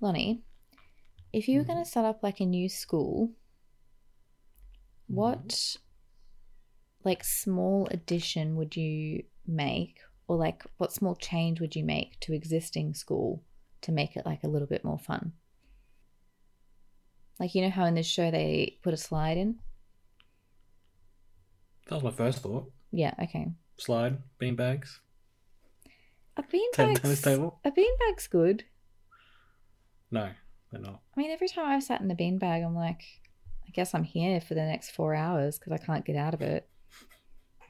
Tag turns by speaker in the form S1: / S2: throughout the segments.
S1: Lonnie, if you were mm-hmm. going to set up like a new school, what mm-hmm. like small addition would you make or like what small change would you make to existing school to make it like a little bit more fun? Like you know how in this show they put a slide in?
S2: That was my first thought.
S1: Yeah, okay.
S2: Slide, bean bags.
S1: A
S2: Ten- tennis table?
S1: a beanbag's good.
S2: No, they're not.
S1: I mean, every time I've sat in a beanbag, I'm like, I guess I'm here for the next four hours because I can't get out of it.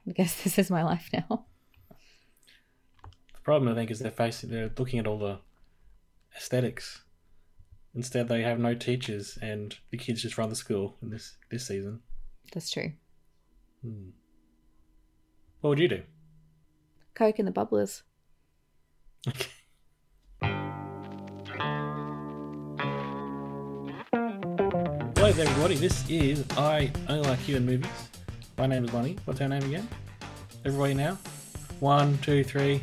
S1: I guess this is my life now.
S2: The problem I think is they're facing they're looking at all the aesthetics. Instead they have no teachers and the kids just run the school in this this season.
S1: That's true.
S2: Hmm. What would you do?
S1: Coke and the bubblers.
S2: Okay. Everybody. This is I Only Like You in Movies. My name is Lonnie. What's our name again? Everybody now? One, two, three.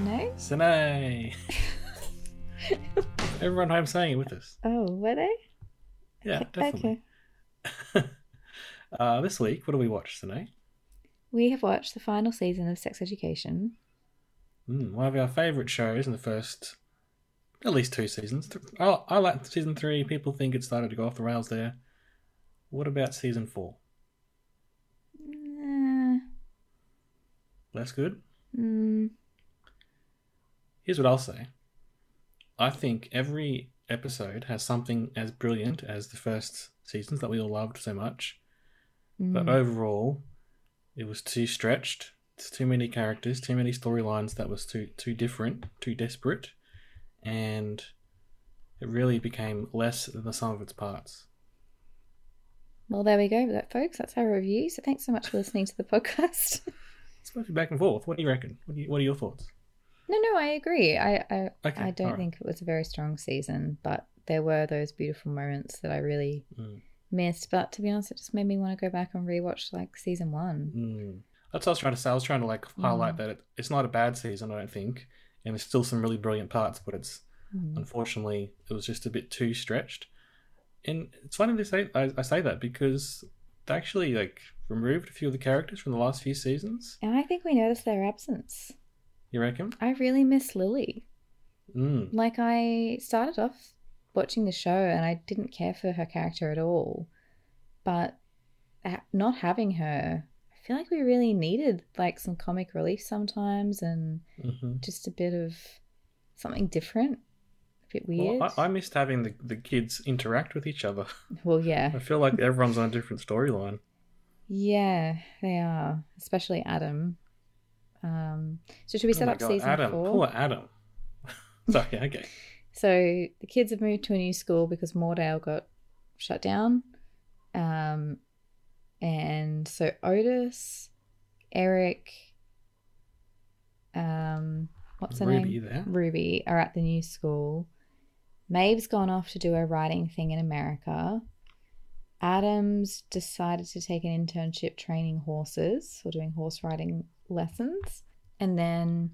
S1: No?
S2: Sine. Everyone home saying it with us.
S1: Oh, were they?
S2: Yeah, definitely.
S1: Okay.
S2: uh, this week, what do we watch, Sine?
S1: We have watched the final season of Sex Education.
S2: Mm, one of our favourite shows in the first, at least two seasons. I, I like season three. People think it started to go off the rails there. What about season four?
S1: Uh,
S2: Less good?
S1: mm,
S2: Here's what I'll say. I think every episode has something as brilliant as the first seasons that we all loved so much. But
S1: mm.
S2: overall, it was too stretched. It's too many characters, too many storylines that was too too different, too desperate, and it really became less than the sum of its parts.
S1: Well, there we go, that folks. That's our review. So thanks so much for listening to the podcast.
S2: It's mostly back and forth. What do you reckon? What, do you, what are your thoughts?
S1: no, no, I agree. I, I,
S2: Okay,
S1: I don't
S2: alright.
S1: think it was a very strong season, but there were those beautiful moments that I really
S2: Mm.
S1: missed. But to be honest, it just made me want to go back and rewatch like season one.
S2: Mm. That's what I was trying to say. I was trying to like highlight
S1: Mm.
S2: that it, it's not a bad season, I don't think, and there's still some really brilliant parts, but it's
S1: Mm.
S2: unfortunately it was just a bit too stretched. And it's funny they say I, I say that because they actually like removed a few of the characters from the last few seasons.
S1: And I think we noticed their absence.
S2: You reckon?
S1: I really miss Lily.
S2: Mm.
S1: Like I started off watching the show and I didn't care for her character at all, but not having her, feel like we really needed like some comic relief sometimes and
S2: hmm
S1: just a bit of something different, a bit weird.
S2: Well, I, I missed having the, the kids interact with each other.
S1: well, yeah,
S2: I feel like everyone's on a different storyline.
S1: yeah, they are, especially Adam. Um, so should we
S2: Oh
S1: set
S2: my
S1: up
S2: God,
S1: season
S2: Adam,
S1: four?
S2: poor Adam. Sorry, okay.
S1: So the kids have moved to a new school because Moordale got shut down. Um, and so Otis, Eric, um, what's her
S2: Ruby
S1: name?
S2: there.
S1: Ruby are at the new school. Maeve's gone off to do a writing thing in America. Adams decided to take an internship training horses or doing horse riding lessons. And then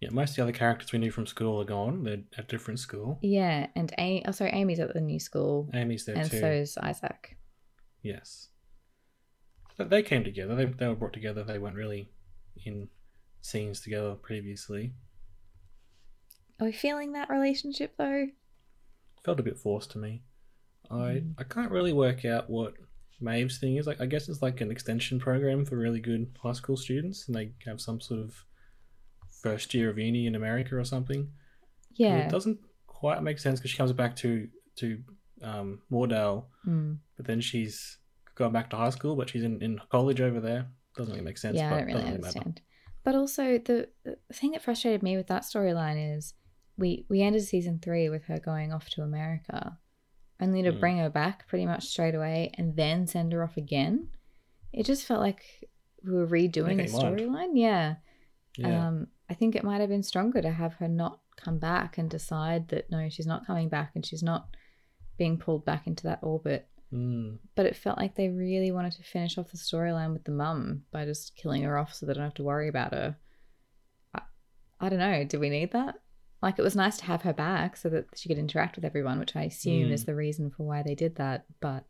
S2: Yeah, most of the other characters we knew from school are gone. They're at different school.
S1: Yeah, and Amy, oh, sorry, Amy's at the new school,
S2: Amy's there too.
S1: and
S2: too.
S1: so's Isaac.
S2: Yes. They came together. They, they were brought together. They weren't really in scenes together previously.
S1: Are we feeling that relationship though?
S2: Felt a bit forced to me. I
S1: Mm.
S2: I can't really work out what Maeve's thing is. Like I guess it's like an extension program for really good high school students, and they have some sort of first year of uni in America or something.
S1: Yeah.
S2: It doesn't quite make sense because she comes back to to um, Moordale,
S1: Mm.
S2: but then she's gone back to high school, but she's in, in college over there. Doesn't really make sense.
S1: yeah,
S2: but
S1: I don't really
S2: doesn't matter.
S1: understand. But also the, the thing that frustrated me with that storyline is we we ended season three with her going off to America, only to
S2: Mm.
S1: bring her back pretty much straight away and then send her off again. It just felt like we were redoing a
S2: Make up your mind.
S1: storyline. Yeah.
S2: Yeah.
S1: Um, I think it might have been stronger to have her not come back and decide that no, she's not coming back and she's not being pulled back into that orbit.
S2: Mm.
S1: But it felt like they really wanted to finish off the storyline with the mum by just killing her off so they don't have to worry about her. I, I don't know. Do we need that? Like, it was nice to have her back so that she could interact with everyone, which I assume
S2: Mm.
S1: is the reason for why they did that. But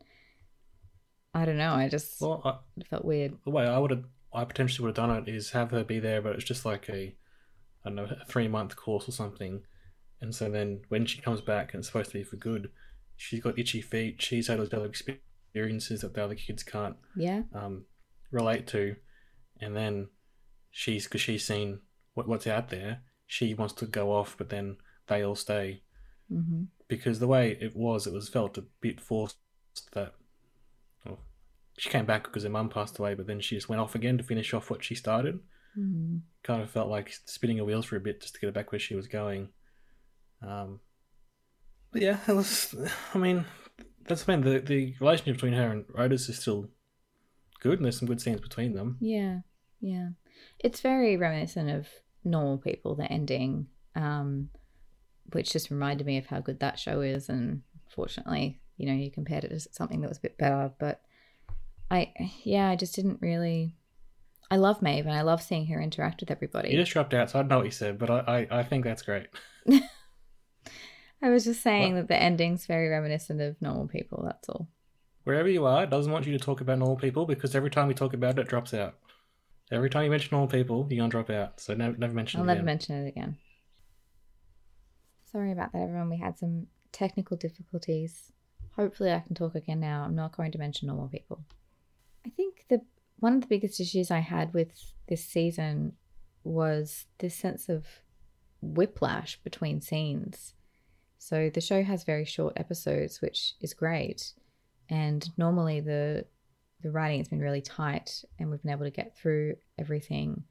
S1: I don't know. I just
S2: Well, I,
S1: it felt weird.
S2: the way I would have, I potentially would have done it is have her be there, but it's just like a, I don't know, a three month course or something. And so then when she comes back and it's supposed to be for good, she's got itchy feet. She's had those other experiences that the other kids can't
S1: Yeah.
S2: um, relate to. And then she's, because she's seen what, what's out there, she wants to go off, but then they all stay.
S1: hmm
S2: Because the way it was, it was felt a bit forced that. Well, she came back because her mum passed away, but then she just went off again to finish off what she started.
S1: hmm
S2: Kind of felt like spinning her wheels for a bit just to get her back where she was going. Um, but yeah, it was. I mean, that's when the the relationship between her and Otis is still good, and there's some good scenes between them.
S1: Yeah, yeah. It's very reminiscent of normal people, the ending, um, which just reminded me of how good that show is. And fortunately, you know, you compared it to something that was a bit better. But I, yeah, I just didn't really. I love Maeve and I love seeing her interact with everybody.
S2: You just dropped out, so I don't know what you said, but I, I, I think that's great.
S1: I was just saying
S2: What?
S1: that the ending's very reminiscent of normal people. That's all.
S2: Wherever you are, it doesn't want you to talk about normal people because every time we talk about it, it drops out. Every time you mention normal people, you're gonna drop out. So never, never mention it.
S1: I'll never
S2: again.
S1: mention it again. Sorry about that, everyone. We had some technical difficulties. Hopefully, I can talk again now. I'm not going to mention normal people. I think the one of the biggest issues I had with this season was this sense of whiplash between scenes. So the show has very short episodes, which is great, and normally the the writing has been really tight, and we've been able to get through everything.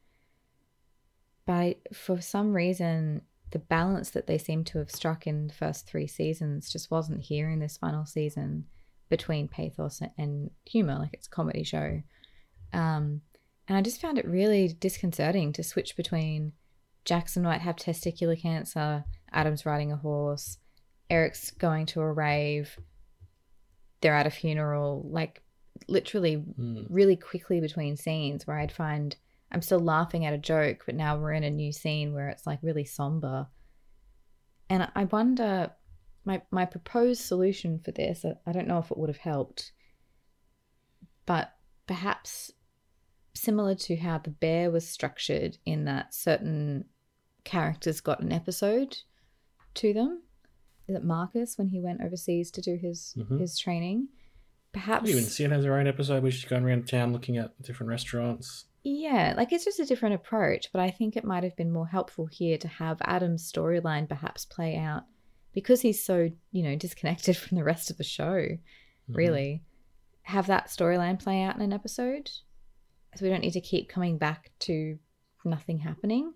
S1: But for some reason the balance that they seem to have struck in the first three seasons just wasn't here in this final season between pathos and, humor like it's a comedy show. Um, and i just found it really disconcerting to switch between jackson might have testicular cancer adam's riding a horse eric's going to a rave they're at a funeral like literally
S2: Mm.
S1: really quickly between scenes where I'd find I'm still laughing at a joke, but now we're in a new scene where it's like really somber. And I wonder, my my proposed solution for this, I- I don't know if it would have helped, but perhaps similar to how the bear was structured, in that certain characters got an episode to them. Is it Marcus when he went overseas to do his
S2: Mhm.
S1: his training? Perhaps we
S2: Even Sia has her own episode where she's going around town looking at different restaurants.
S1: Yeah, like it's just a different approach, but I think it might have been more helpful here to have Adam's storyline perhaps play out because he's so, you know, disconnected from the rest of the show,
S2: Mhm.
S1: really. Have that storyline play out in an episode. So we don't need to keep coming back to nothing happening.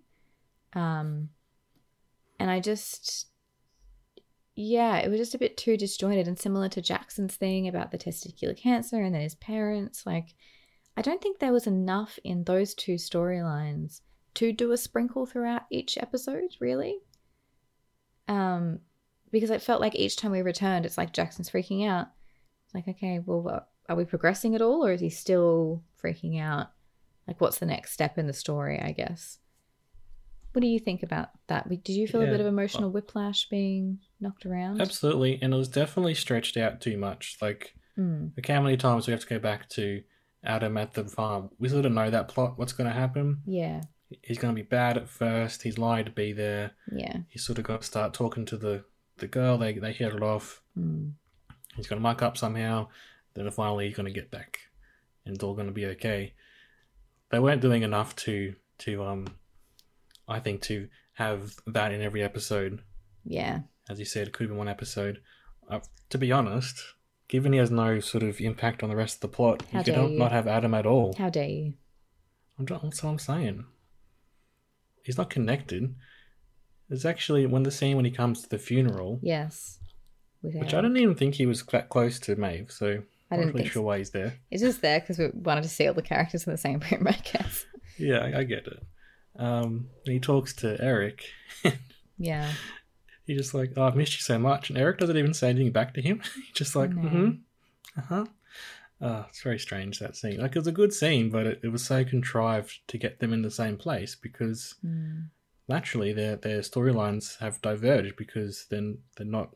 S1: Um and I just yeah, it was just a bit too disjointed and similar to Jackson's thing about the testicular cancer and then his parents. Like, I don't think there was enough in those two storylines to do a sprinkle throughout each episode, really. Um, because it felt like each time we returned, it's like Jackson's freaking out. It's like, okay, well, what, are we progressing at all, or is he still freaking out? Like, what's the next step in the story? I guess. What do you think about that? Did you feel a bit of emotional whiplash being knocked around?
S2: Absolutely, and it was definitely stretched out too much. Like,
S1: Mm,
S2: look how many times we have to go back to Adam at the farm. We sort of know that plot, what's going to happen.
S1: yeah,
S2: He's going to be bad at first. He's lying to be there.
S1: yeah.
S2: He's sort of got to start talking to the, the girl. They they hit it off.
S1: Mm,
S2: He's going to muck up somehow. Then finally he's going to get back, and it's all going to be okay. They weren't doing enough to to um, I think to have that in every episode.
S1: yeah.
S2: As you said, it could have been one episode. Uh, to be honest, given he has no sort of impact on the rest of the plot,
S1: How
S2: you could not,
S1: you.
S2: not have Adam at all.
S1: How dare you?
S2: I'm, ju- that's what I'm saying. he's not connected. It's actually when the scene when he comes to the funeral,
S1: Yes. With
S2: which I didn't even think he was that close to Maeve, so I'm not really sure
S1: so.
S2: why he's there.
S1: It's just there because we wanted to see all the characters in the same room, I guess.
S2: Yeah, I, I get it. Um, and he talks to Eric.
S1: Yeah.
S2: He's just like, "Oh, I've missed you so much," and Eric doesn't even say anything back to him. He's just like,
S1: No.
S2: "Mm-hmm, uh huh." Uh, it's very strange that scene. Like it was a good scene, but it, it was so contrived to get them in the same place because
S1: Mm.
S2: naturally their their storylines have diverged because then they're not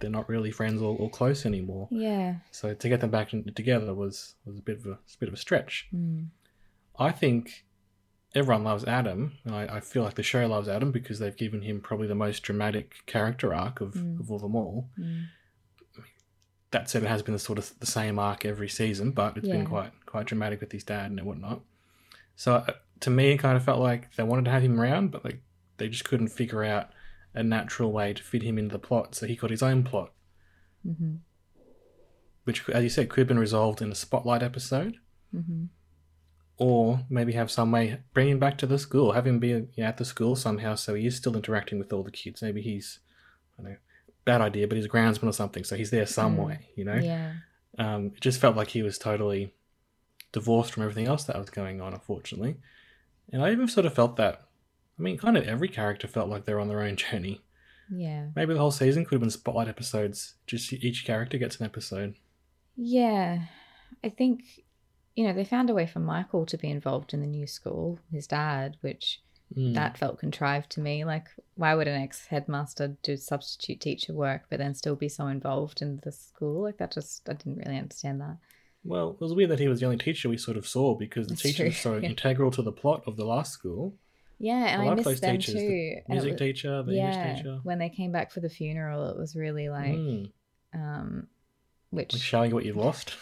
S2: they're not really friends or, or close anymore.
S1: Yeah.
S2: So to get them back in, together was was a bit of a, a bit of a stretch.
S1: Mm.
S2: I think everyone loves Adam, I, I feel like the show loves Adam because they've given him probably the most dramatic character arc of,
S1: Mm.
S2: of all them all.
S1: Mm.
S2: That said, it has been the sort of the same arc every season, but it's been quite quite dramatic with his dad and whatnot. So uh, to me, it kind of felt like they wanted to have him around, but like they just couldn't figure out a natural way to fit him into the plot. So he got his own plot,
S1: Mm-hmm.
S2: which, as you said, could have been resolved in a spotlight episode.
S1: Mm-hmm.
S2: Or maybe have some way bring him back to the school, have him be at the school somehow, so he is still interacting with all the kids. Maybe he's, I don't know, bad idea, but he's a groundsman or something, so he's there some
S1: Mm.
S2: way, you know.
S1: Yeah.
S2: Um, it just felt like he was totally divorced from everything else that was going on, unfortunately. And I even sort of felt that. I mean, kind of every character felt like they're on their own journey.
S1: Yeah.
S2: Maybe the whole season could have been spotlight episodes. Just each character gets an episode.
S1: Yeah. I think, you know, they found a way for Michael to be involved in the new school, his dad, which
S2: Mm.
S1: that felt contrived to me. Like, why would an ex headmaster do substitute teacher work but then still be so involved in the school? Like, that just, I didn't really understand that.
S2: Well, it was weird that he was the only teacher we sort of saw because the
S1: That's
S2: teacher was so
S1: yeah.
S2: integral to the plot of the last school.
S1: Yeah, and
S2: a
S1: I
S2: lot of
S1: missed
S2: those
S1: them
S2: teachers,
S1: too.
S2: the music
S1: was-
S2: teacher, the
S1: yeah,
S2: English teacher,
S1: when they came back for the funeral, it was really like,
S2: Mm.
S1: um, which
S2: like showing what you've lost.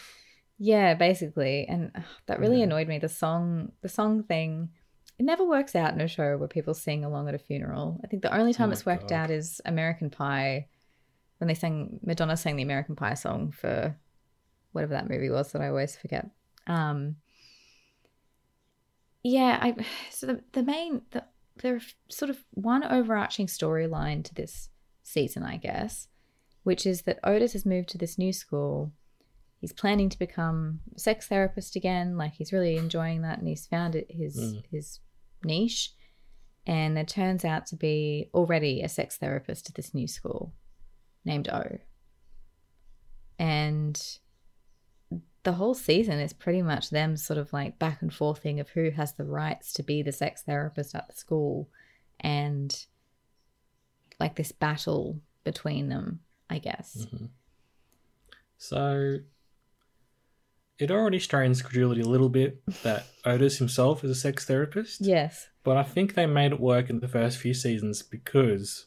S1: Yeah, basically, and ugh, that really
S2: Yeah.
S1: annoyed me. The song, the song thing, it never works out in a show where people sing along at a funeral. I think the only time
S2: Oh
S1: it's worked
S2: God.
S1: out is American Pie, when they sang Madonna sang the American Pie song for whatever that movie was that I always forget. Um, yeah, I so the the main the there's sort of one overarching storyline to this season, I guess, which is that Otis has moved to this new school he's planning to become a sex therapist again like he's really enjoying that and he's found it his
S2: Mm.
S1: his niche and there turns out to be already a sex therapist at this new school named o and the whole season is pretty much them sort of like back and forth thing of who has the rights to be the sex therapist at the school and like this battle between them i guess
S2: Mhm. So it already strains credulity a little bit that Otis himself is a sex therapist.
S1: yes
S2: But I think they made it work in the first few seasons because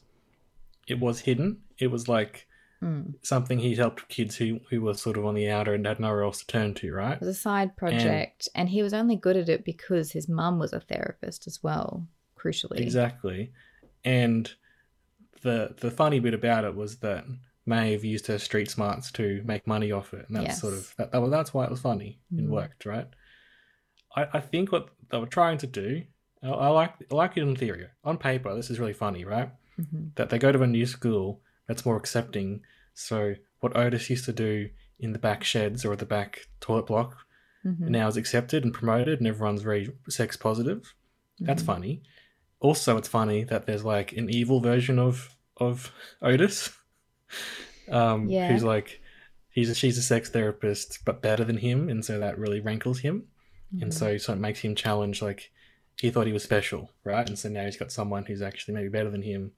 S2: it was hidden. It was like
S1: Mm.
S2: something he helped kids who, who were sort of on the outer and had nowhere else to turn to, right?
S1: It was a side project, and, he was only good at it because his mum was a therapist as well. Crucially,
S2: Exactly. And the the funny bit about it was that Maeve used her street smarts to make money off it, and that's
S1: Yes.
S2: sort of that, that that's why it was funny. It
S1: Mm.
S2: worked, right? I, I think what they were trying to do, I, I like I like it in theory. On paper, this is really funny, right?
S1: hmm
S2: That they go to a new school that's more accepting. So what Otis used to do in the back sheds or the back toilet block
S1: hmm
S2: now is accepted and promoted, and everyone's very sex positive. That's
S1: Mhm.
S2: funny. Also, it's funny that there's like an evil version of of Otis, um,
S1: Yeah.
S2: who's like he's a, she's a sex therapist but better than him, and so that really rankles him, and
S1: Mhm.
S2: so so it makes him challenge like he thought he was special, right? And so now he's got someone who's actually maybe better than him,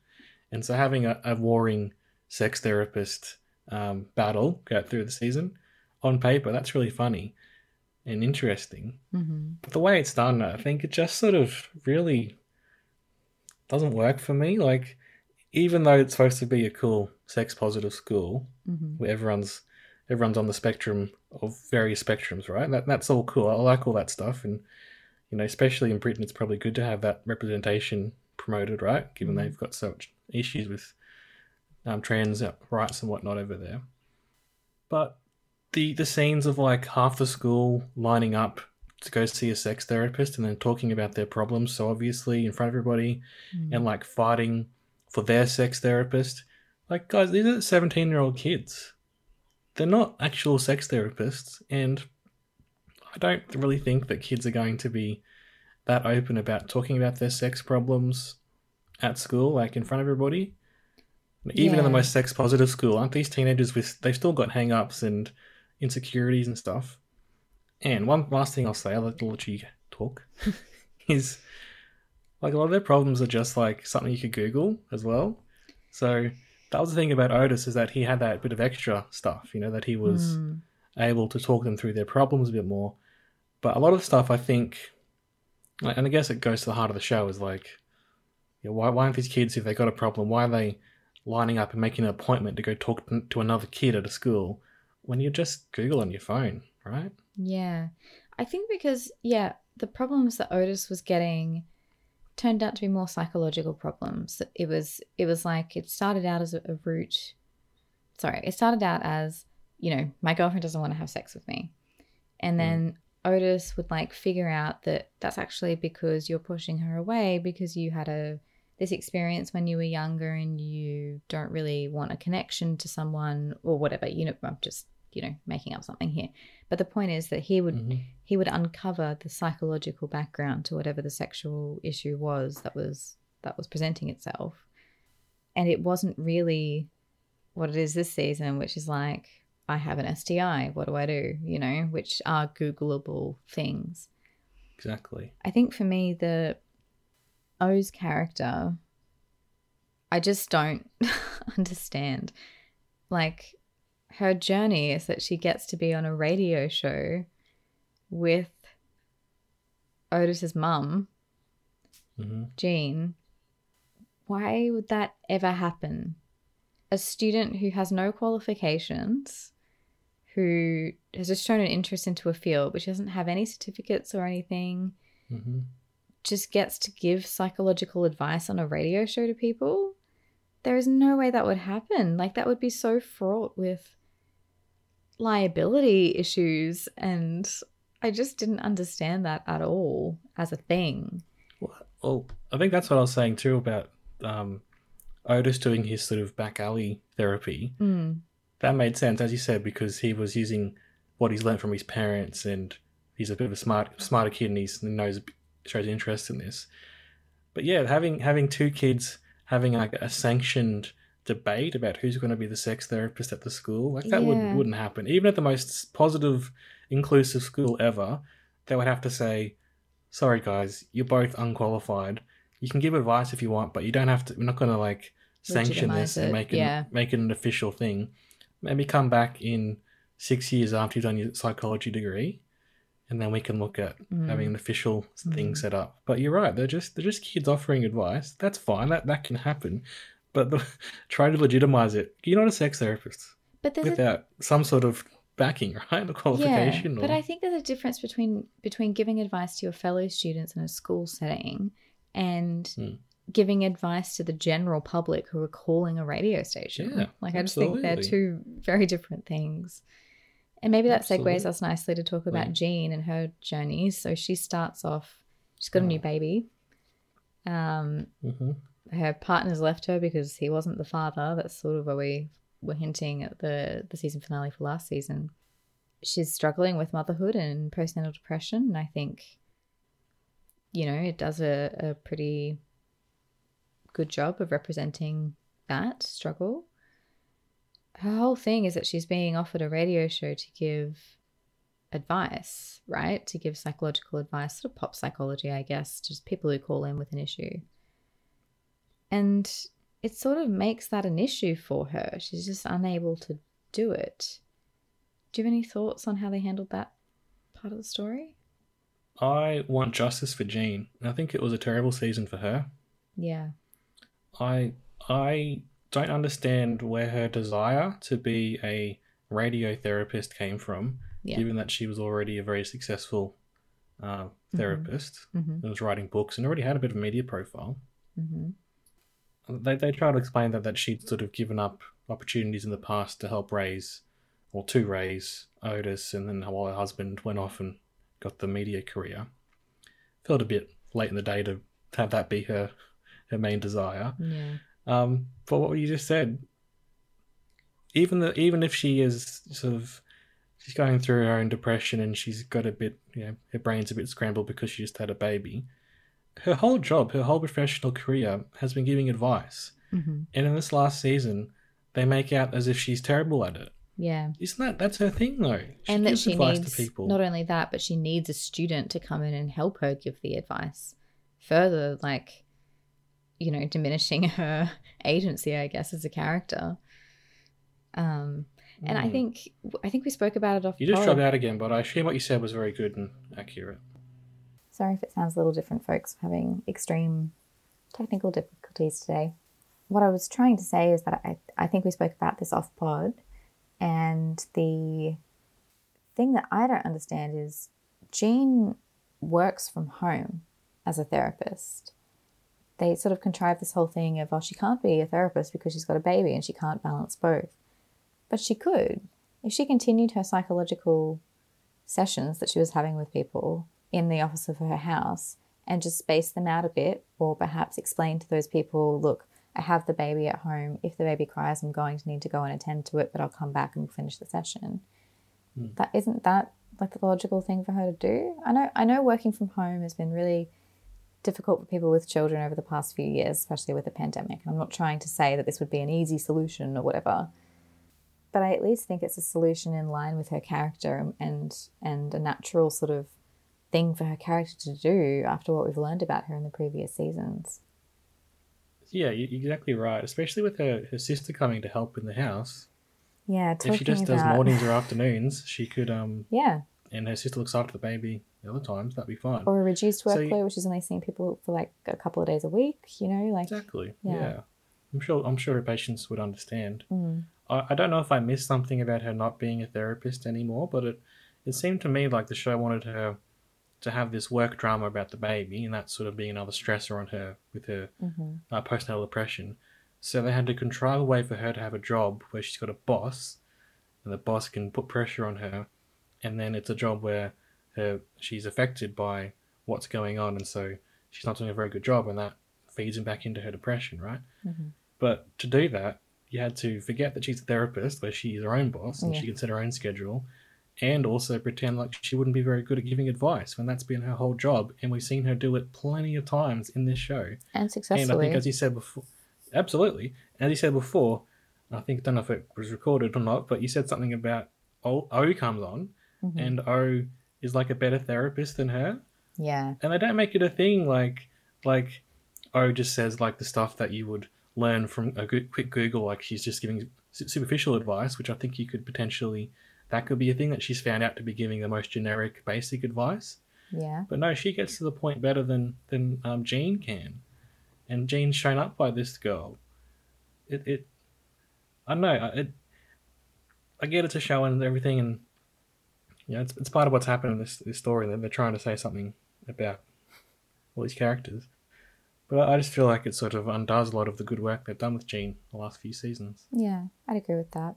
S2: and so having a, a warring sex therapist um, battle go through the season on paper that's really funny and interesting.
S1: Mhm.
S2: But the way it's done, I think it just sort of really doesn't work for me. Like, even though it's supposed to be a cool sex positive school
S1: Mhm.
S2: where everyone's everyone's on the spectrum of various spectrums, right? That that's all cool. I like all that stuff, and you know, especially in Britain, it's probably good to have that representation promoted, right? Given
S1: Mhm.
S2: they've got so much issues with um, trans rights and whatnot over there. But the the scenes of like half the school lining up to go see a sex therapist and then talking about their problems so obviously in front of everybody
S1: Mm.
S2: and like fighting for their sex therapist. Like, guys, these are 17 year old kids. They're not actual sex therapists. And I don't really think that kids are going to be that open about talking about their sex problems at school, like in front of everybody. Even in the most sex positive school, aren't these teenagers with, they've still got hang ups and insecurities and stuff. And one last thing I'll say, I'll let, I'll let you talk, is like a lot of their problems are just like something you could Google as well. So that was the thing about Otis is that he had that bit of extra stuff, you know, that he was
S1: Mm.
S2: able to talk them through their problems a bit more. But a lot of stuff, I think, like, and I guess it goes to the heart of the show, is like, you know, why, why aren't these kids, if they got a problem, why are they lining up and making an appointment to go talk to- to another kid at a school when you just Google on your phone, right?
S1: Yeah. I think because, yeah, the problems that Otis was getting turned out to be more psychological problems. It was it was like it started out as a, a root sorry, it started out as, you know, my girlfriend doesn't want to have sex with me. And mm. then Otis would like figure out that that's actually because you're pushing her away because you had a this experience when you were younger and you don't really want a connection to someone or whatever. You know, I'm just, you know, making up something here. But the point is that he would
S2: Mhm.
S1: he would uncover the psychological background to whatever the sexual issue was that was that was presenting itself. And it wasn't really what it is this season, which is like, I have an STI, what do I do? You know, which are Googleable things.
S2: Exactly.
S1: I think for me, the O's character, I just don't understand. Like, her journey is that she gets to be on a radio show with Otis's mum,
S2: hmm
S1: Jean. Why would that ever happen? A student who has no qualifications, who has just shown an interest into a field, but she doesn't have any certificates or anything
S2: hmm
S1: just gets to give psychological advice on a radio show to people. There is no way that would happen. Like, that would be so fraught with liability issues. And I just didn't understand that at all as a thing.
S2: Well, I think that's what I was saying too about um, Otis doing his sort of back alley therapy.
S1: Mm,
S2: That made sense, as you said, because he was using what he's learned from his parents, and he's a bit of a smart, smarter kid, and he's, he knows shows interest in this. But yeah, having having two kids having like a sanctioned debate about who's going to be the sex therapist at the school, like that
S1: Yeah.
S2: would wouldn't happen. Even at the most positive, inclusive school ever, they would have to say, "Sorry, guys, you're both unqualified. You can give advice if you want, but you don't have to. We're not going to like sanction this and make it
S1: yeah.
S2: make it an official thing. Maybe come back in six years after you've done your psychology degree, and then we can look at
S1: Mm.
S2: having an official thing
S1: Mm.
S2: set up. But you're right; they're just they're just kids offering advice. That's fine. That that can happen. But the, try to legitimize it. You're not a sex therapist
S1: but there's a
S2: without some sort of backing, right? A qualification.
S1: Yeah,
S2: or,
S1: but I think there's a difference between between giving advice to your fellow students in a school setting and
S2: Hmm.
S1: giving advice to the general public who are calling a radio station.
S2: Yeah,
S1: like I just think they're two very different things. And maybe that segues us nicely to talk about
S2: Right.
S1: Jean and her journey. So she starts off, she's got a new
S2: Oh.
S1: baby. Um,
S2: Mhm.
S1: Her partner's left her because he wasn't the father. That's sort of where we were hinting at the the season finale for last season. She's struggling with motherhood and postnatal depression, and I think, you know, it does a, a pretty good job of representing that struggle. Her whole thing is that she's being offered a radio show to give advice, right? To give psychological advice, sort of pop psychology, I guess, just people who call in with an issue. And it sort of makes that an issue for her. She's just unable to do it. Do you have any thoughts on how they handled that part of the story?
S2: I want justice for Jean. I think it was a terrible season for her.
S1: Yeah.
S2: I I don't understand where her desire to be a radio therapist came from,
S1: Yeah.
S2: given that she was already a very successful uh, therapist
S1: Mm-hmm.
S2: and was writing books and already had a bit of a media profile.
S1: Mm-hmm.
S2: They they try to explain that that she'd sort of given up opportunities in the past to help raise or to raise Otis, and then while her husband went off and got the media career. Felt a bit late in the day to have that be her her main desire.
S1: Yeah.
S2: Um, but what you just said, even the even if she is sort of she's going through her own depression and she's got a bit, you know, her brain's a bit scrambled because she just had a baby. Her whole job, her whole professional career has been giving advice.
S1: hmm
S2: And in this last season, they make out as if she's terrible at it.
S1: Yeah.
S2: Isn't that that's her thing though? She
S1: and that
S2: gives
S1: she
S2: advice
S1: needs
S2: to people.
S1: not only that, but she needs a student to come in and help her give the advice. Further, like, you know, diminishing her agency, I guess, as a character. Um, and I
S2: Mm.
S1: think I think we spoke about it off.
S2: you just dropped out again, but I assume what you said was very good and accurate.
S1: Sorry if it sounds a little different, folks. Having extreme technical difficulties today. What I was trying to say is that I, I think we spoke about this off pod, and the thing that I don't understand is Jean works from home as a therapist. They sort of contrive this whole thing of, oh, she can't be a therapist because she's got a baby and she can't balance both. But she could. If she continued her psychological sessions that she was having with people in the office of her house and just space them out a bit, or perhaps explain to those people, look, I have the baby at home. If the baby cries, I'm going to need to go and attend to it, but I'll come back and finish the session. Hmm. That isn't that like the logical thing for her to do? I know I know working from home has been really difficult for people with children over the past few years, especially with the pandemic. I'm not trying to say that this would be an easy solution or whatever but I at least think it's a solution in line with her character and and a natural sort of thing for her character to do after what we've learned about her in the previous seasons.
S2: Yeah, you're exactly right. Especially with her, her sister coming to help in the house.
S1: Yeah, talking
S2: if she just
S1: about
S2: does mornings or afternoons, she could um
S1: yeah,
S2: and her sister looks after the baby the other times, that'd be fine.
S1: or a reduced
S2: So
S1: workload,
S2: you-
S1: which is only seeing people for like a couple of days a week. You know, like
S2: Exactly.
S1: Yeah.
S2: Yeah. I'm sure I'm sure her patients would understand.
S1: mm,
S2: I, I don't know if I missed something about her not being a therapist anymore, but it it seemed to me like the show wanted her to have this work drama about the baby, and that sort of being another stressor on her with her
S1: mhm.
S2: uh, postnatal depression. So they had to contrive a way for her to have a job where she's got a boss, and the boss can put pressure on her, and then it's a job where her she's affected by what's going on, and so she's not doing a very good job, and that feeds him back into her depression, right?
S1: Mhm.
S2: But to do that, you had to forget that she's a therapist, where she's her own boss and
S1: Yeah.
S2: she can set her own schedule, and also pretend like she wouldn't be very good at giving advice when that's been her whole job, and we've seen her do it plenty of times in this show.
S1: and successfully
S2: And I think, as you said before, absolutely. As you said before, I think I don't know if it was recorded or not, but you said something about O, o comes on,
S1: Mhm.
S2: and O is like a better therapist than her,
S1: yeah,
S2: and they don't make it a thing like like O just says like the stuff that you would learn from a quick Google, like she's just giving superficial advice, which I think you could potentially that could be a thing that she's found out to be giving the most generic, basic advice.
S1: yeah,
S2: But no, she gets to the point better than than um, Jean can, and Jean's shown up by this girl. It it, I don't know. I- It, I get it's a show and everything, and you know, it's it's part of what's happened in this this story. That they're trying to say something about all these characters, but I, I just feel like it sort of undoes a lot of the good work they've done with Jean the last few seasons.
S1: yeah. I'd agree with that.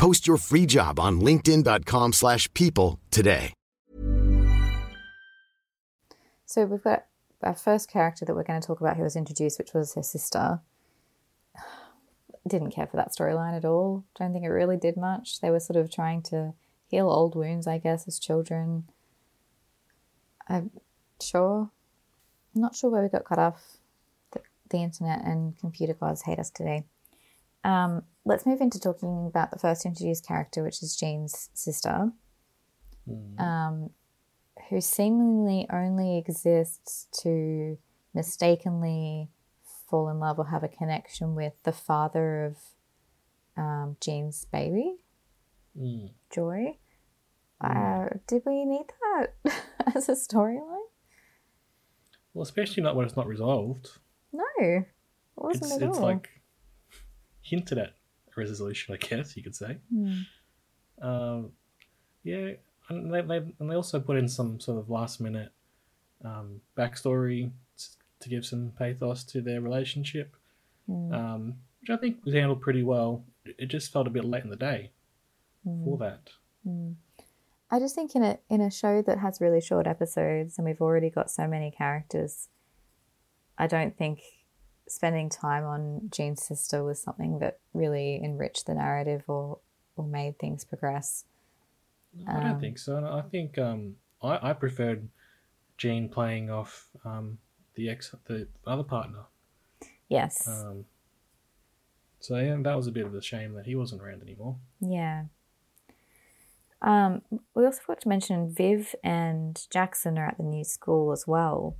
S3: Post your free job on linkedin.com/people slash people today.
S1: So we've got our first character that we're going to talk about who was introduced, which was her sister. Didn't care for that storyline at all. Don't think it really did much. They were sort of trying to heal old wounds, I guess, as children. I'm sure. I'm not sure where we got cut off. The, the internet and computer gods hate us today. Um, let's move into talking about the first introduced character, which is Jean's sister, um, who seemingly only exists to mistakenly fall in love or have a connection with the father of um, Jean's baby,
S2: Mm.
S1: Joy. Uh, did we need that as a storyline?
S2: Well, especially not when it's not resolved.
S1: No, it wasn't
S2: It's
S1: at
S2: it's
S1: all.
S2: like hinted at resolution, I guess you could say.
S1: Hmm.
S2: Um, yeah, and they, they and they also put in some sort of last minute um, backstory to give some pathos to their relationship,
S1: Hmm.
S2: um, which I think was handled pretty well. It just felt a bit late in the day
S1: Hmm.
S2: for that.
S1: I just think in a in a show that has really short episodes and we've already got so many characters, I don't think spending time on Jean's sister was something that really enriched the narrative or or made things progress.
S2: I
S1: Um,
S2: don't think so. I think um, I, I preferred Jean playing off um, the ex the other partner.
S1: Yes.
S2: Um, so yeah, that was a bit of a shame that he wasn't around anymore.
S1: Yeah. Um, we also forgot to mention Viv and Jackson are at the new school as well.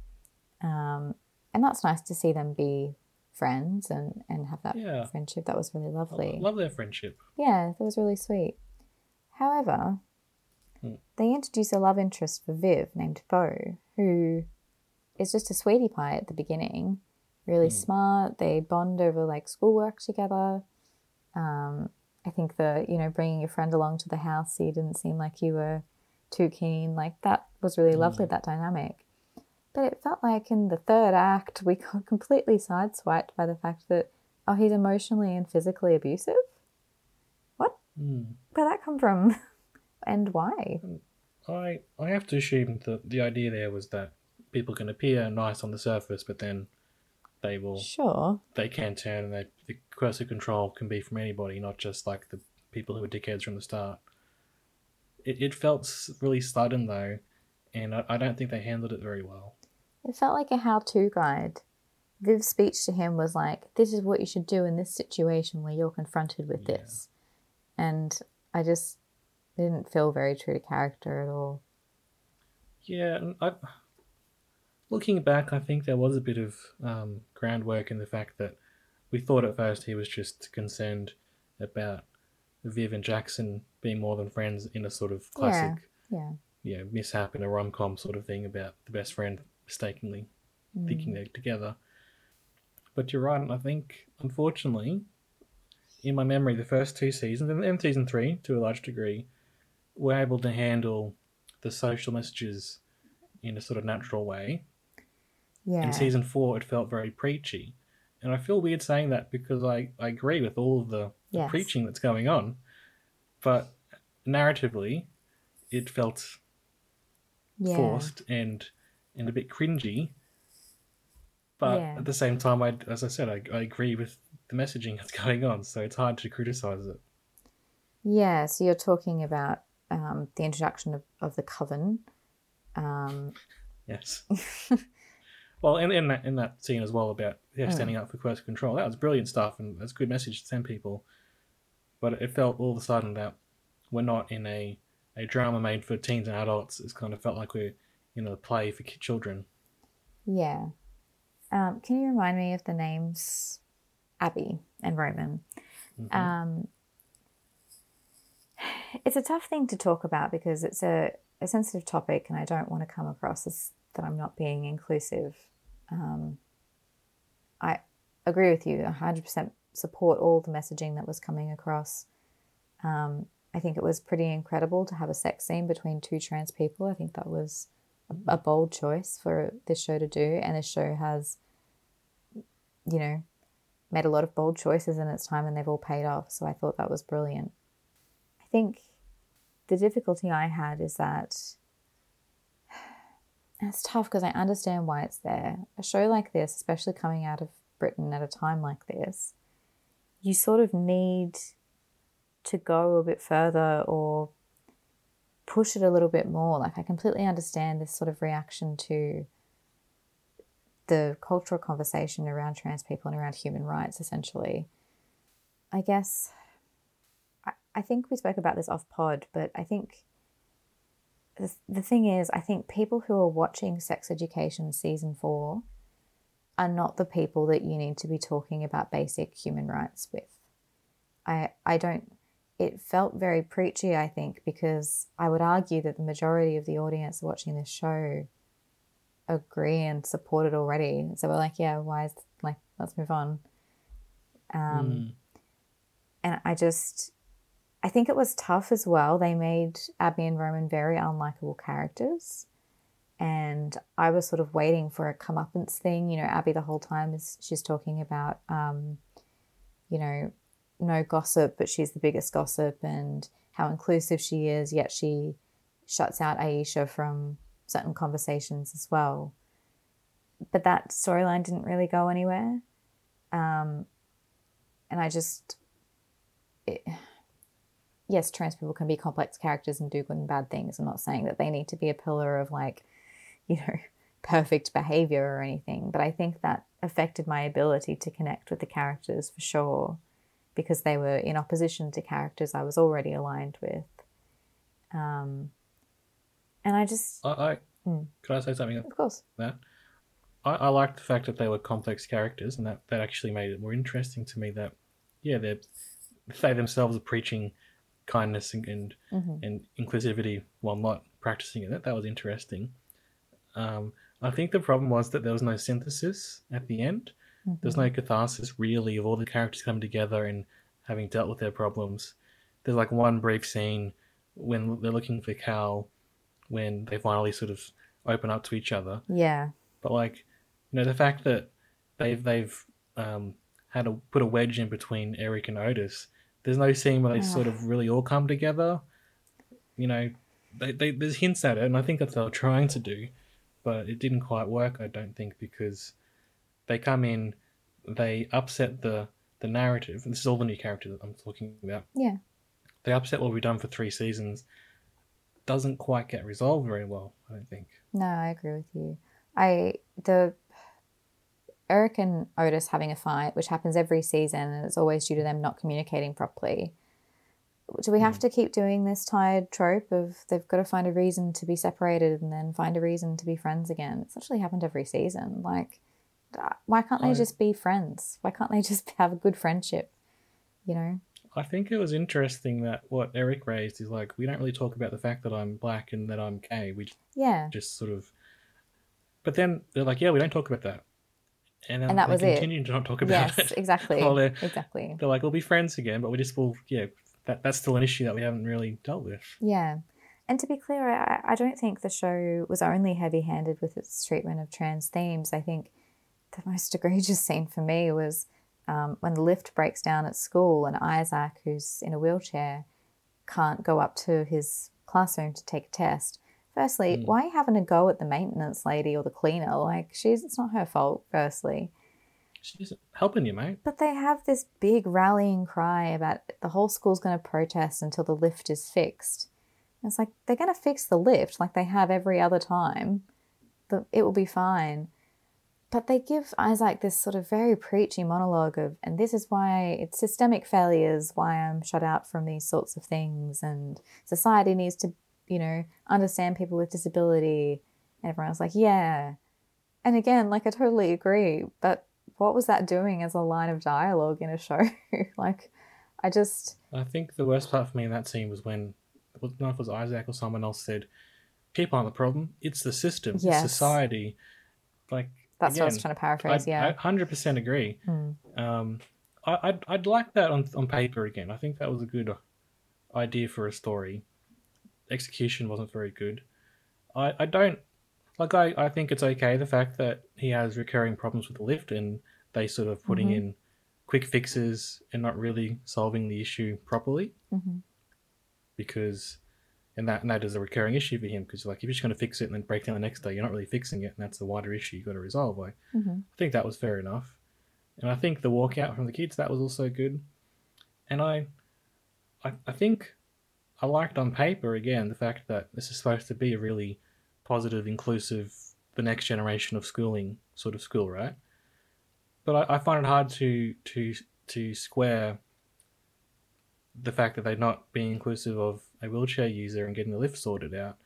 S1: Um, and that's nice to see them be friends and, and have that
S2: Yeah.
S1: friendship. That was really
S2: I
S1: lovely.
S2: love their friendship.
S1: Yeah, that was really sweet. However,
S2: Hmm.
S1: they introduce a love interest for Viv named Beau, who is just a sweetie pie at the beginning. Really smart. They bond over like schoolwork together. Um, I think the you know bringing your friend along to the house so you didn't seem like you were too keen. Like that was really lovely. That dynamic. But it felt like in the third act we got completely sideswiped by the fact that oh he's emotionally and physically abusive. What?
S2: Hmm.
S1: Where'd that come from? and why?
S2: I I have to assume that the idea there was that people can appear nice on the surface, but then they will
S1: Sure.
S2: they can turn, and they, the coercive control can be from anybody, not just like the people who were dickheads from the start. It it felt really sudden though, and I, I don't think they handled it very well.
S1: It felt like a how to guide. Viv's speech to him was like, This is what you should do in this situation where you're confronted with
S2: Yeah.
S1: this. And I just didn't feel very true to character at all.
S2: Yeah, and I, looking back, I think there was a bit of um, groundwork in the fact that we thought at first he was just concerned about Viv and Jackson being more than friends in a sort of classic,
S1: Yeah.
S2: you know, mishap in a rom com sort of thing about the best friend mistakenly hmm. thinking they're together. But you're right, and I think, unfortunately, in my memory, the first two seasons, and, and season three to a large degree, were able to handle the social messages in a sort of natural way.
S1: Yeah.
S2: In season four, it felt very preachy. And I feel weird saying that because I, I agree with all of the, the
S1: Yes.
S2: preaching that's going on. But narratively, it felt
S1: yeah.
S2: forced and and a bit cringy. But
S1: Yeah.
S2: at the same time, I, as I said, I, I agree with the messaging that's going on, so it's hard to criticize it.
S1: Yeah, so you're talking about um, the introduction of, of the coven. Um,
S2: Yes. well, in, in that in that scene as well about yeah,
S1: Mm.
S2: standing up for coercive control, that was brilliant stuff, and that's a good message to send people. But it felt all of a sudden that we're not in a, a drama made for teens and adults. It's kind of felt like we're in know, play for children.
S1: yeah. Um, can you remind me of the names Abbi and Roman? Um, it's a tough thing to talk about because it's a, a sensitive topic, and I don't want to come across as that I'm not being inclusive. Um, I agree with you, 100% support all the messaging that was coming across. Um, I think it was pretty incredible to have a sex scene between two trans people. I think that was a, bold choice for this show to do, and this show has, you know, made a lot of bold choices in its time, and they've all paid off. So I thought that was brilliant. I think the difficulty I had is that it's tough because I understand why it's there. A show like this, especially coming out of Britain at a time like this, you sort of need to go a bit further or push it a little bit more. Like, I completely understand this sort of reaction to the cultural conversation around trans people and around human rights, essentially. I guess I, I think we spoke about this off pod, but I think the, the thing is, I think people who are watching Sex Education season four are not the people that you need to be talking about basic human rights with. I I don't it felt very preachy, I think, because I would argue that the majority of the audience watching this show agree and support it already. So we're like, yeah, why is like let's move on. Um, mm. and I just I think it was tough as well. They made Abbi and Roman very unlikable characters. And I was sort of waiting for a comeuppance thing. You know, Abbi the whole time is she's talking about, um, you know, no gossip, but she's the biggest gossip and how inclusive she is, yet she shuts out Aisha from certain conversations as well. But that storyline didn't really go anywhere. Um, and I just, it, yes, trans people can be complex characters and do good and bad things. I'm not saying that they need to be a pillar of like, you know, perfect behavior or anything, but I think that affected my ability to connect with the characters for sure because they were in opposition to characters I was already aligned with. Um, and I just.
S2: I, I mm. could I say something?
S1: Of course.
S2: That I, I liked the fact that they were complex characters, and that that actually made it more interesting to me. That yeah, they they themselves are preaching kindness and and, mm-hmm. and inclusivity while not practicing it. That that was interesting. Um, I think the problem was that there was no synthesis at the end. Mm-hmm. There's no catharsis really of all the characters coming together and having dealt with their problems. There's like one brief scene when they're looking for Cal, when they finally sort of open up to each other.
S1: Yeah.
S2: But like, you know, the fact that they've they've um, had to put a wedge in between Eric and Otis there's no scene where they sort of really all come together. You know, they, they, there's hints at it, and I think that's what they're trying to do, but it didn't quite work. I don't think because they come in, they upset the the narrative. And this is all the new characters that I'm talking about.
S1: Yeah,
S2: they upset what we've done for three seasons. Doesn't quite get resolved very well. I don't think.
S1: No, I agree with you. I the Eric and Otis having a fight, which happens every season, and it's always due to them not communicating properly. Do we have mm. to keep doing this tired trope of they've got to find a reason to be separated and then find a reason to be friends again? It's actually happened every season. Like, why can't they I, just be friends? Why can't they just have a good friendship? You know?
S2: I think it was interesting that what Eric raised is like, we don't really talk about the fact that I'm black and that I'm gay. We
S1: yeah.
S2: just sort of. But then they're like, yeah, we don't talk about that and,
S1: and that was
S2: it.
S1: Continue
S2: to not talk about
S1: yes, it. exactly.
S2: they're,
S1: exactly.
S2: They're like, we'll be friends again, but we just will. Yeah, that that's still an issue that we haven't really dealt with.
S1: Yeah, and to be clear, I, I don't think the show was only heavy-handed with its treatment of trans themes. I think the most egregious scene for me was um, when the lift breaks down at school and Isaac, who's in a wheelchair, can't go up to his classroom to take a test. Firstly, mm. why are you having a go at the maintenance lady or the cleaner? Like, she's it's not her fault. Firstly,
S2: she's helping you, mate.
S1: But they have this big rallying cry about the whole school's going to protest until the lift is fixed. And it's like they're going to fix the lift like they have every other time. but it will be fine. But they give Isaac this sort of very preachy monologue of, and this is why it's systemic failures, why I'm shut out from these sorts of things, and society needs to you know, understand people with disability. And everyone's like, yeah. And again, like, I totally agree. But what was that doing as a line of dialogue in a show? like, I just.
S2: I think the worst part for me in that scene was when, I don't know if it was Isaac or someone else said, people aren't the problem, it's the system, yes. it's society. Like,
S1: that's again, what I was trying to paraphrase,
S2: I'd,
S1: yeah.
S2: 100% agree.
S1: Mm.
S2: Um, I, would I'd like that on, on paper again. I think that was a good idea for a story. Execution wasn't very good. I, I don't like I, I think it's okay the fact that he has recurring problems with the lift and they sort of putting
S1: Mhm.
S2: in quick fixes and not really solving the issue properly
S1: hmm
S2: because and that and that is a recurring issue for him because like if you're just going to fix it and then break down the next day you're not really fixing it and that's the wider issue you've got to resolve like
S1: hmm
S2: I think that was fair enough. And I think the walkout from the kids, that was also good. And I, I, I think I liked on paper, again, the fact that this is supposed to be a really positive, inclusive, the next generation of schooling sort of school, right? But I, I find it hard to, to, to square the fact that they're not being inclusive of a wheelchair user and getting the lift sorted out.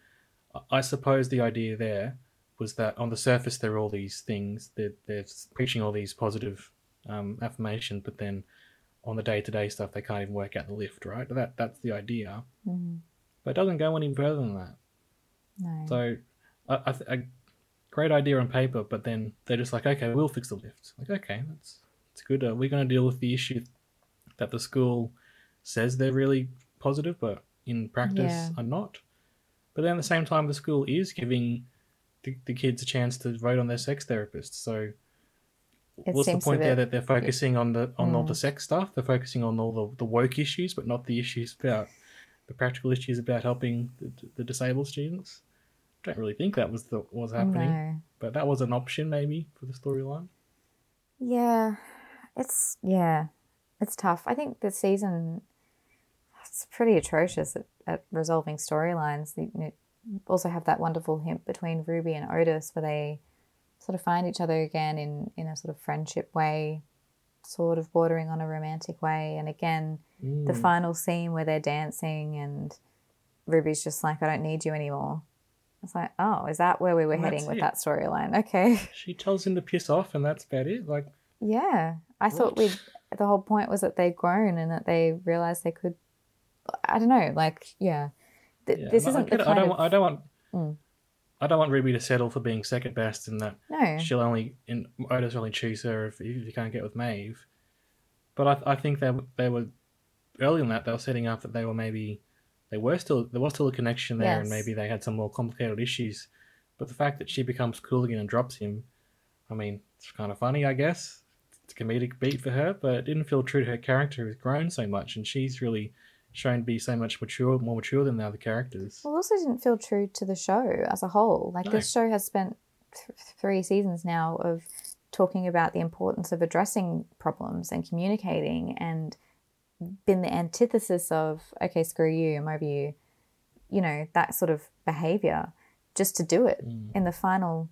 S2: I- suppose the idea there was that on the surface there are all these things they're, they're preaching all these positive um, affirmations but then on the day-to-day stuff they can't even work out the lift right? That that's the idea.
S1: Hmm
S2: but it doesn't go any further than that.
S1: No.
S2: so I, I th- a great idea on paper but then they're just like okay we'll fix the lift like okay that's it's good. Are we going to deal with the issue that the school says they're really positive but in practice
S1: Yeah.
S2: are not but then at the same time the school is giving the, the kids a chance to vote on their sex therapist so
S1: It
S2: what's the point there that they're focusing on the on all
S1: Mm.
S2: the sex stuff they're focusing on all the, the woke issues but not the issues about the practical issues about helping the, the disabled students I don't really think that was the was happening
S1: No.
S2: but that was an option maybe for the storyline
S1: Yeah, it's yeah, it's tough. I think the season it's pretty atrocious at, at resolving storylines. You also have that wonderful hint between Ruby and Otis where they sort of find each other again in in a sort of friendship way, sort of bordering on a romantic way. And again, the
S2: Mm.
S1: final scene where they're dancing and Ruby's just like, "I don't need you anymore." It's like, oh, is that where we were
S2: And
S1: heading with
S2: it.
S1: that storyline? Okay.
S2: she tells him to piss off and that's about it like
S1: Yeah, I thought
S2: What?
S1: we the whole point was that they'd grown and that they realized they could. I don't know, like yeah, Th-
S2: yeah,
S1: this isn't
S2: get
S1: the.
S2: I don't
S1: of
S2: want I don't want
S1: Mm.
S2: I don't want Ruby to settle for being second best and that
S1: no.
S2: she'll only in Otis only choose her if, if you can't get with Maeve. But I, I think they they were early in that they were setting up that they were maybe they were still there was still a connection there and maybe they had some more complicated issues. But the fact that she becomes cool again and drops him, I mean, it's kind of funny, I guess. It's a comedic beat for her, but it didn't feel true to her character who's grown so much and she's really shown to be so much mature, more mature than the other characters.
S1: Well, it also didn't feel true to the show as a whole. Like
S2: No.
S1: this show has spent th- three seasons now of talking about the importance of addressing problems and communicating, and been the antithesis of okay, screw you, I'm over you. You know that sort of behavior, just to do it
S2: Mm.
S1: in the final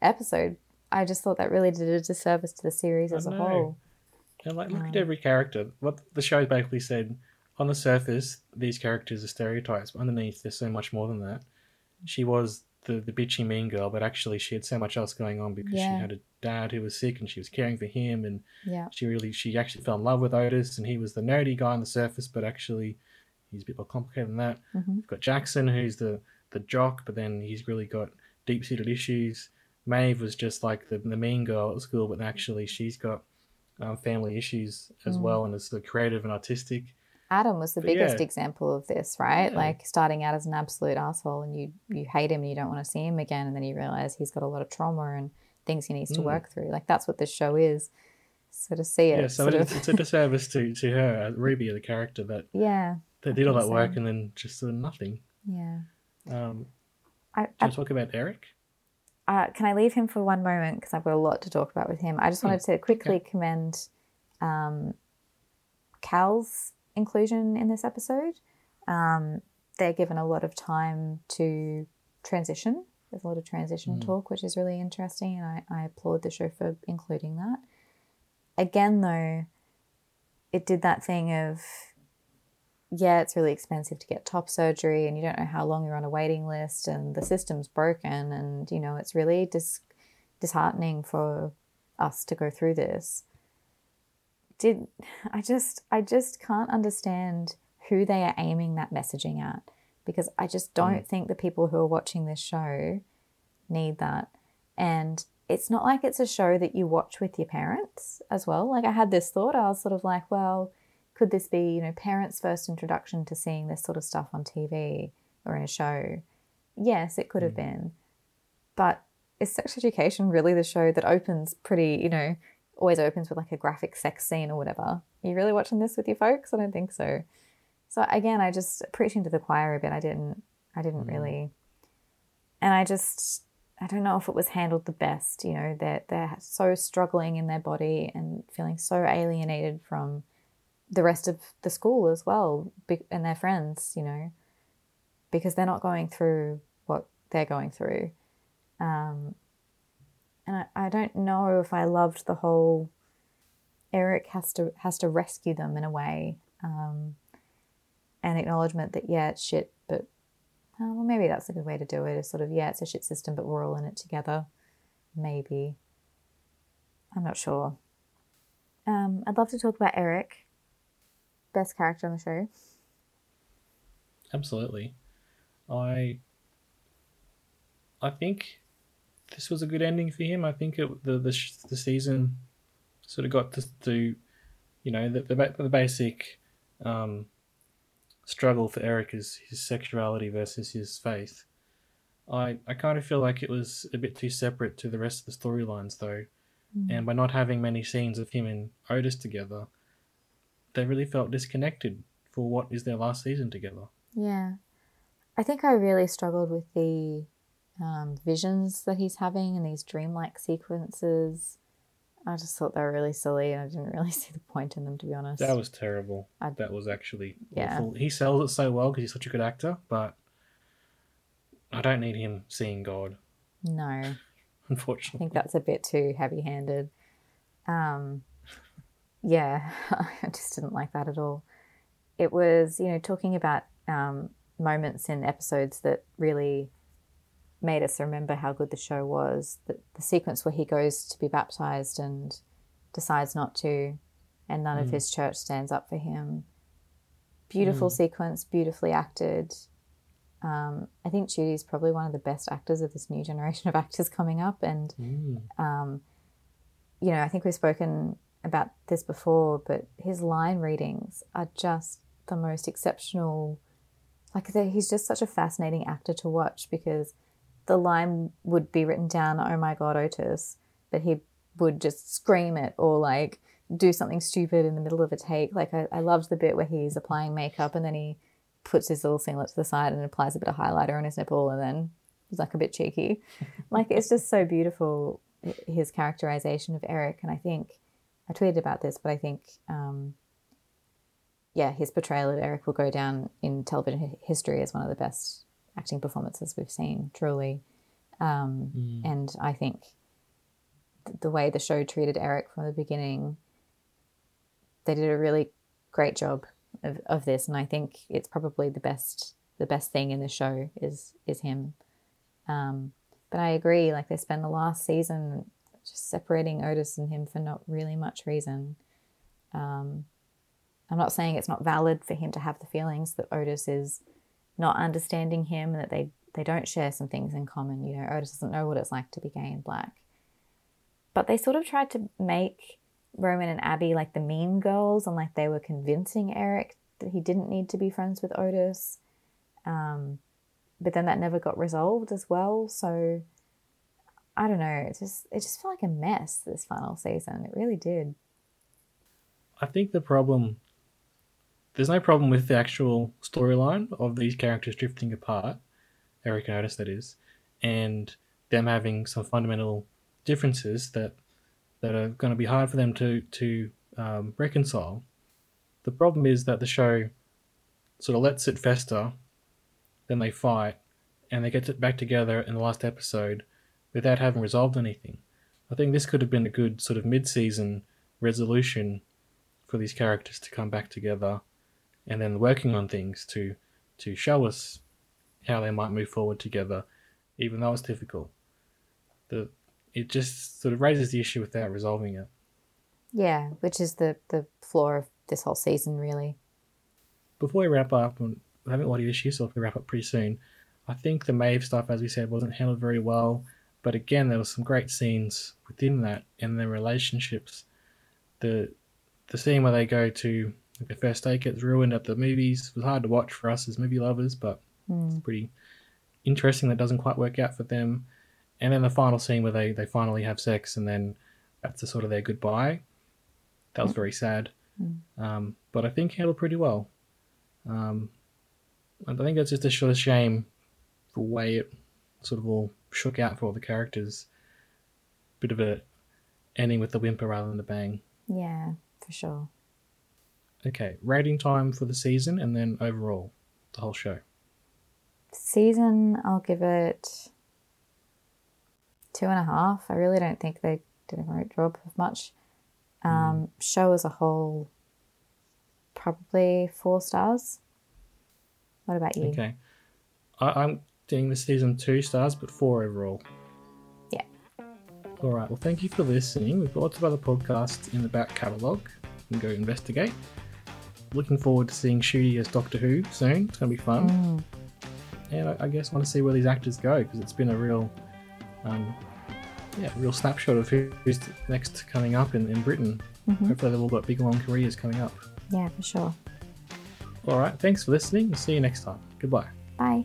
S1: episode. I just thought that really did a disservice to the series
S2: I
S1: as a whole.
S2: And like, look at
S1: Um,
S2: every character. What the show basically said on the surface, these characters are stereotypes, but underneath, there's so much more than that. She was the, the bitchy mean girl, but actually, she had so much else going on because
S1: Yeah.
S2: she had a dad who was sick and she was caring for him, and
S1: Yeah.
S2: she really, she actually fell in love with Otis, and he was the nerdy guy on the surface, but actually, he's a bit more complicated than that.
S1: hmm
S2: We've got Jackson, who's the the jock, but then he's really got deep seated issues. Maeve was just like the, the mean girl at school, but actually she's got um, family issues as
S1: Mm.
S2: well, and is the creative and artistic.
S1: Adam was the
S2: But
S1: biggest
S2: yeah.
S1: example of this, right?
S2: Yeah.
S1: Like starting out as an absolute asshole, and you you hate him, and you don't want to see him again, and then you realize he's got a lot of trauma and things he needs to
S2: Mm.
S1: work through. Like that's what this show is. So to see it,
S2: Yeah, so it's,
S1: of,
S2: it's a disservice to, to her, uh, Ruby, the character, that
S1: yeah,
S2: they did all that
S1: think
S2: work
S1: so.
S2: and then just sort of nothing.
S1: yeah.
S2: Um,
S1: I,
S2: do you
S1: I,
S2: want to talk about Eric?
S1: uh, can I leave him for one moment because I've got a lot to talk about with him. I just wanted to quickly commend um, Cal's inclusion in this episode. Um, they're given a lot of time to transition. There's a lot of transition
S2: Mm.
S1: talk, which is really interesting, and I, I applaud the show for including that. Again, though, it did that thing of yeah, it's really expensive to get top surgery, and you don't know how long you're on a waiting list, and the system's broken, and you know it's really dis- disheartening for us to go through this. Did I just I just can't understand who they are aiming that messaging at because I just mm. don't think the people who are watching this show need that. And it's not like it's a show that you watch with your parents as well. Like I had this thought, I was sort of like, well, could this be, you know, parents' first introduction to seeing this sort of stuff on TV or in a show? Yes, it could have mm. been. But is sex education really the show that opens pretty, you know, always opens with like a graphic sex scene or whatever? Are you really watching this with your folks? I don't think so. So again, I just preaching to the choir a bit. I didn't I didn't really and I just I don't know if it was handled the best. You know, they're they're so struggling in their body and feeling so alienated from the rest of the school as well, and their friends. You know, because they're not going through what they're going through. Um, and I, I don't know if I loved the whole Eric has to has to rescue them in a way. Um, an acknowledgement that yeah, it's shit, but oh, well, maybe that's a good way to do it. Is sort of yeah, it's a shit system, but we're all in it together. Maybe. I'm not sure. Um, I'd love to talk about Eric, best character on the show.
S2: Absolutely. I I think this was a good ending for him. I think it, the the the season sort of got to, to you know the the, the basic um, struggle for Eric is his sexuality versus his faith. I I kind of feel like it was a bit too separate to the rest of the storylines though, and by not having many scenes of him and Otis together, they really felt disconnected for what is their last season together.
S1: Yeah. I think I really struggled with the um, visions that he's having and these dreamlike sequences. I just thought they were really silly and I didn't really see the point in them, to be honest.
S2: That was terrible.
S1: I-
S2: that was actually
S1: Yeah.
S2: awful. He sells it so well because he's such a good actor, but I don't need him seeing God,
S1: no,
S2: unfortunately, I
S1: think that's a bit too heavy handed. Um, yeah, I just didn't like that at all. It was, you know, talking about um, moments in episodes that really made us remember how good the show was. The, the sequence where he goes to be baptized and decides not to, and none of his church stands up for him. Beautiful sequence, beautifully acted. Um, I think Ncuti's probably one of the best actors of this new generation of actors coming up, and
S2: Mm.
S1: um, you know, I think we've spoken about this before, but his line readings are just the most exceptional. Like he's just such a fascinating actor to watch because the line would be written down, "Oh my God, Otis," but he would just scream it or like do something stupid in the middle of a take. Like I, I loved the bit where he's applying makeup and then he puts his little singlet to the side and applies a bit of highlighter on his nipple and then he's like a bit cheeky. like it's just so beautiful his characterization of Eric and I think I tweeted about this, but I think um, yeah, his portrayal of Eric will go down in television history as one of the best acting performances we've seen, truly. Um, And I think th- the way the show treated Eric from the beginning, they did a really great job of, of this, and I think it's probably the best the best thing in the show is is him. Um, but I agree, like they spend the last season just separating Otis and him for not really much reason. Um, I'm not saying it's not valid for him to have the feelings that Otis is not understanding him and that they, they don't share some things in common. You know, Otis doesn't know what it's like to be gay and black. But they sort of tried to make Roman and Abbi like the mean girls and like they were convincing Eric that he didn't need to be friends with Otis. Um, but then that never got resolved as well. So I don't know. It just it just felt like a mess this final season. It really did.
S2: I think the problem there's no problem with the actual storyline of these characters drifting apart, Eric and Otis that is, and them having some fundamental differences that that are going to be hard for them to to um, reconcile. The problem is that the show sort of lets it fester, then they fight, and they get it back together in the last episode without having resolved anything. I think this could have been a good sort of mid-season resolution for these characters to come back together and then working on things to to show us how they might move forward together even though it's difficult. The it just sort of raises the issue without resolving it.
S1: Yeah, which is the the flaw of this whole season, really.
S2: before we wrap up and we haven't a lot of issues so if we wrap up pretty soon i think the Maeve stuff as we said wasn't handled very well. But again there was some great scenes within that and their relationships. The the scene where they go to the first take gets ruined at the movies. It was hard to watch for us as movie lovers, but it's pretty interesting that doesn't quite work out for them. And then the final scene where they, they finally have sex and then that's a sort of their goodbye. That was very sad. Um, but I think handled pretty well. Um, I think that's just a sort of shame the way it sort of all shook out for all the characters. Bit of a ending with the whimper rather than the bang.
S1: Yeah, for sure.
S2: Okay, rating time for the season and then overall, the whole show.
S1: Season, I'll give it two and a half. I really don't think they did a great job of much. Um, Show as a whole, probably four stars. What about you?
S2: Okay. I, I'm doing the season two stars, but four overall.
S1: Yeah.
S2: All right. Well, thank you for listening. We've got lots of other podcasts in the back catalogue. You can go investigate. Looking forward to seeing Ncuti as Doctor Who soon. It's going to be fun. And I, I guess want to see where these actors go because it's been a real, um, yeah, real snapshot of who's next coming up in, in Britain. Hopefully, they've all got big long careers coming up.
S1: Yeah, for sure.
S2: All right. Thanks for listening. We'll see you next time. Goodbye.
S1: Bye.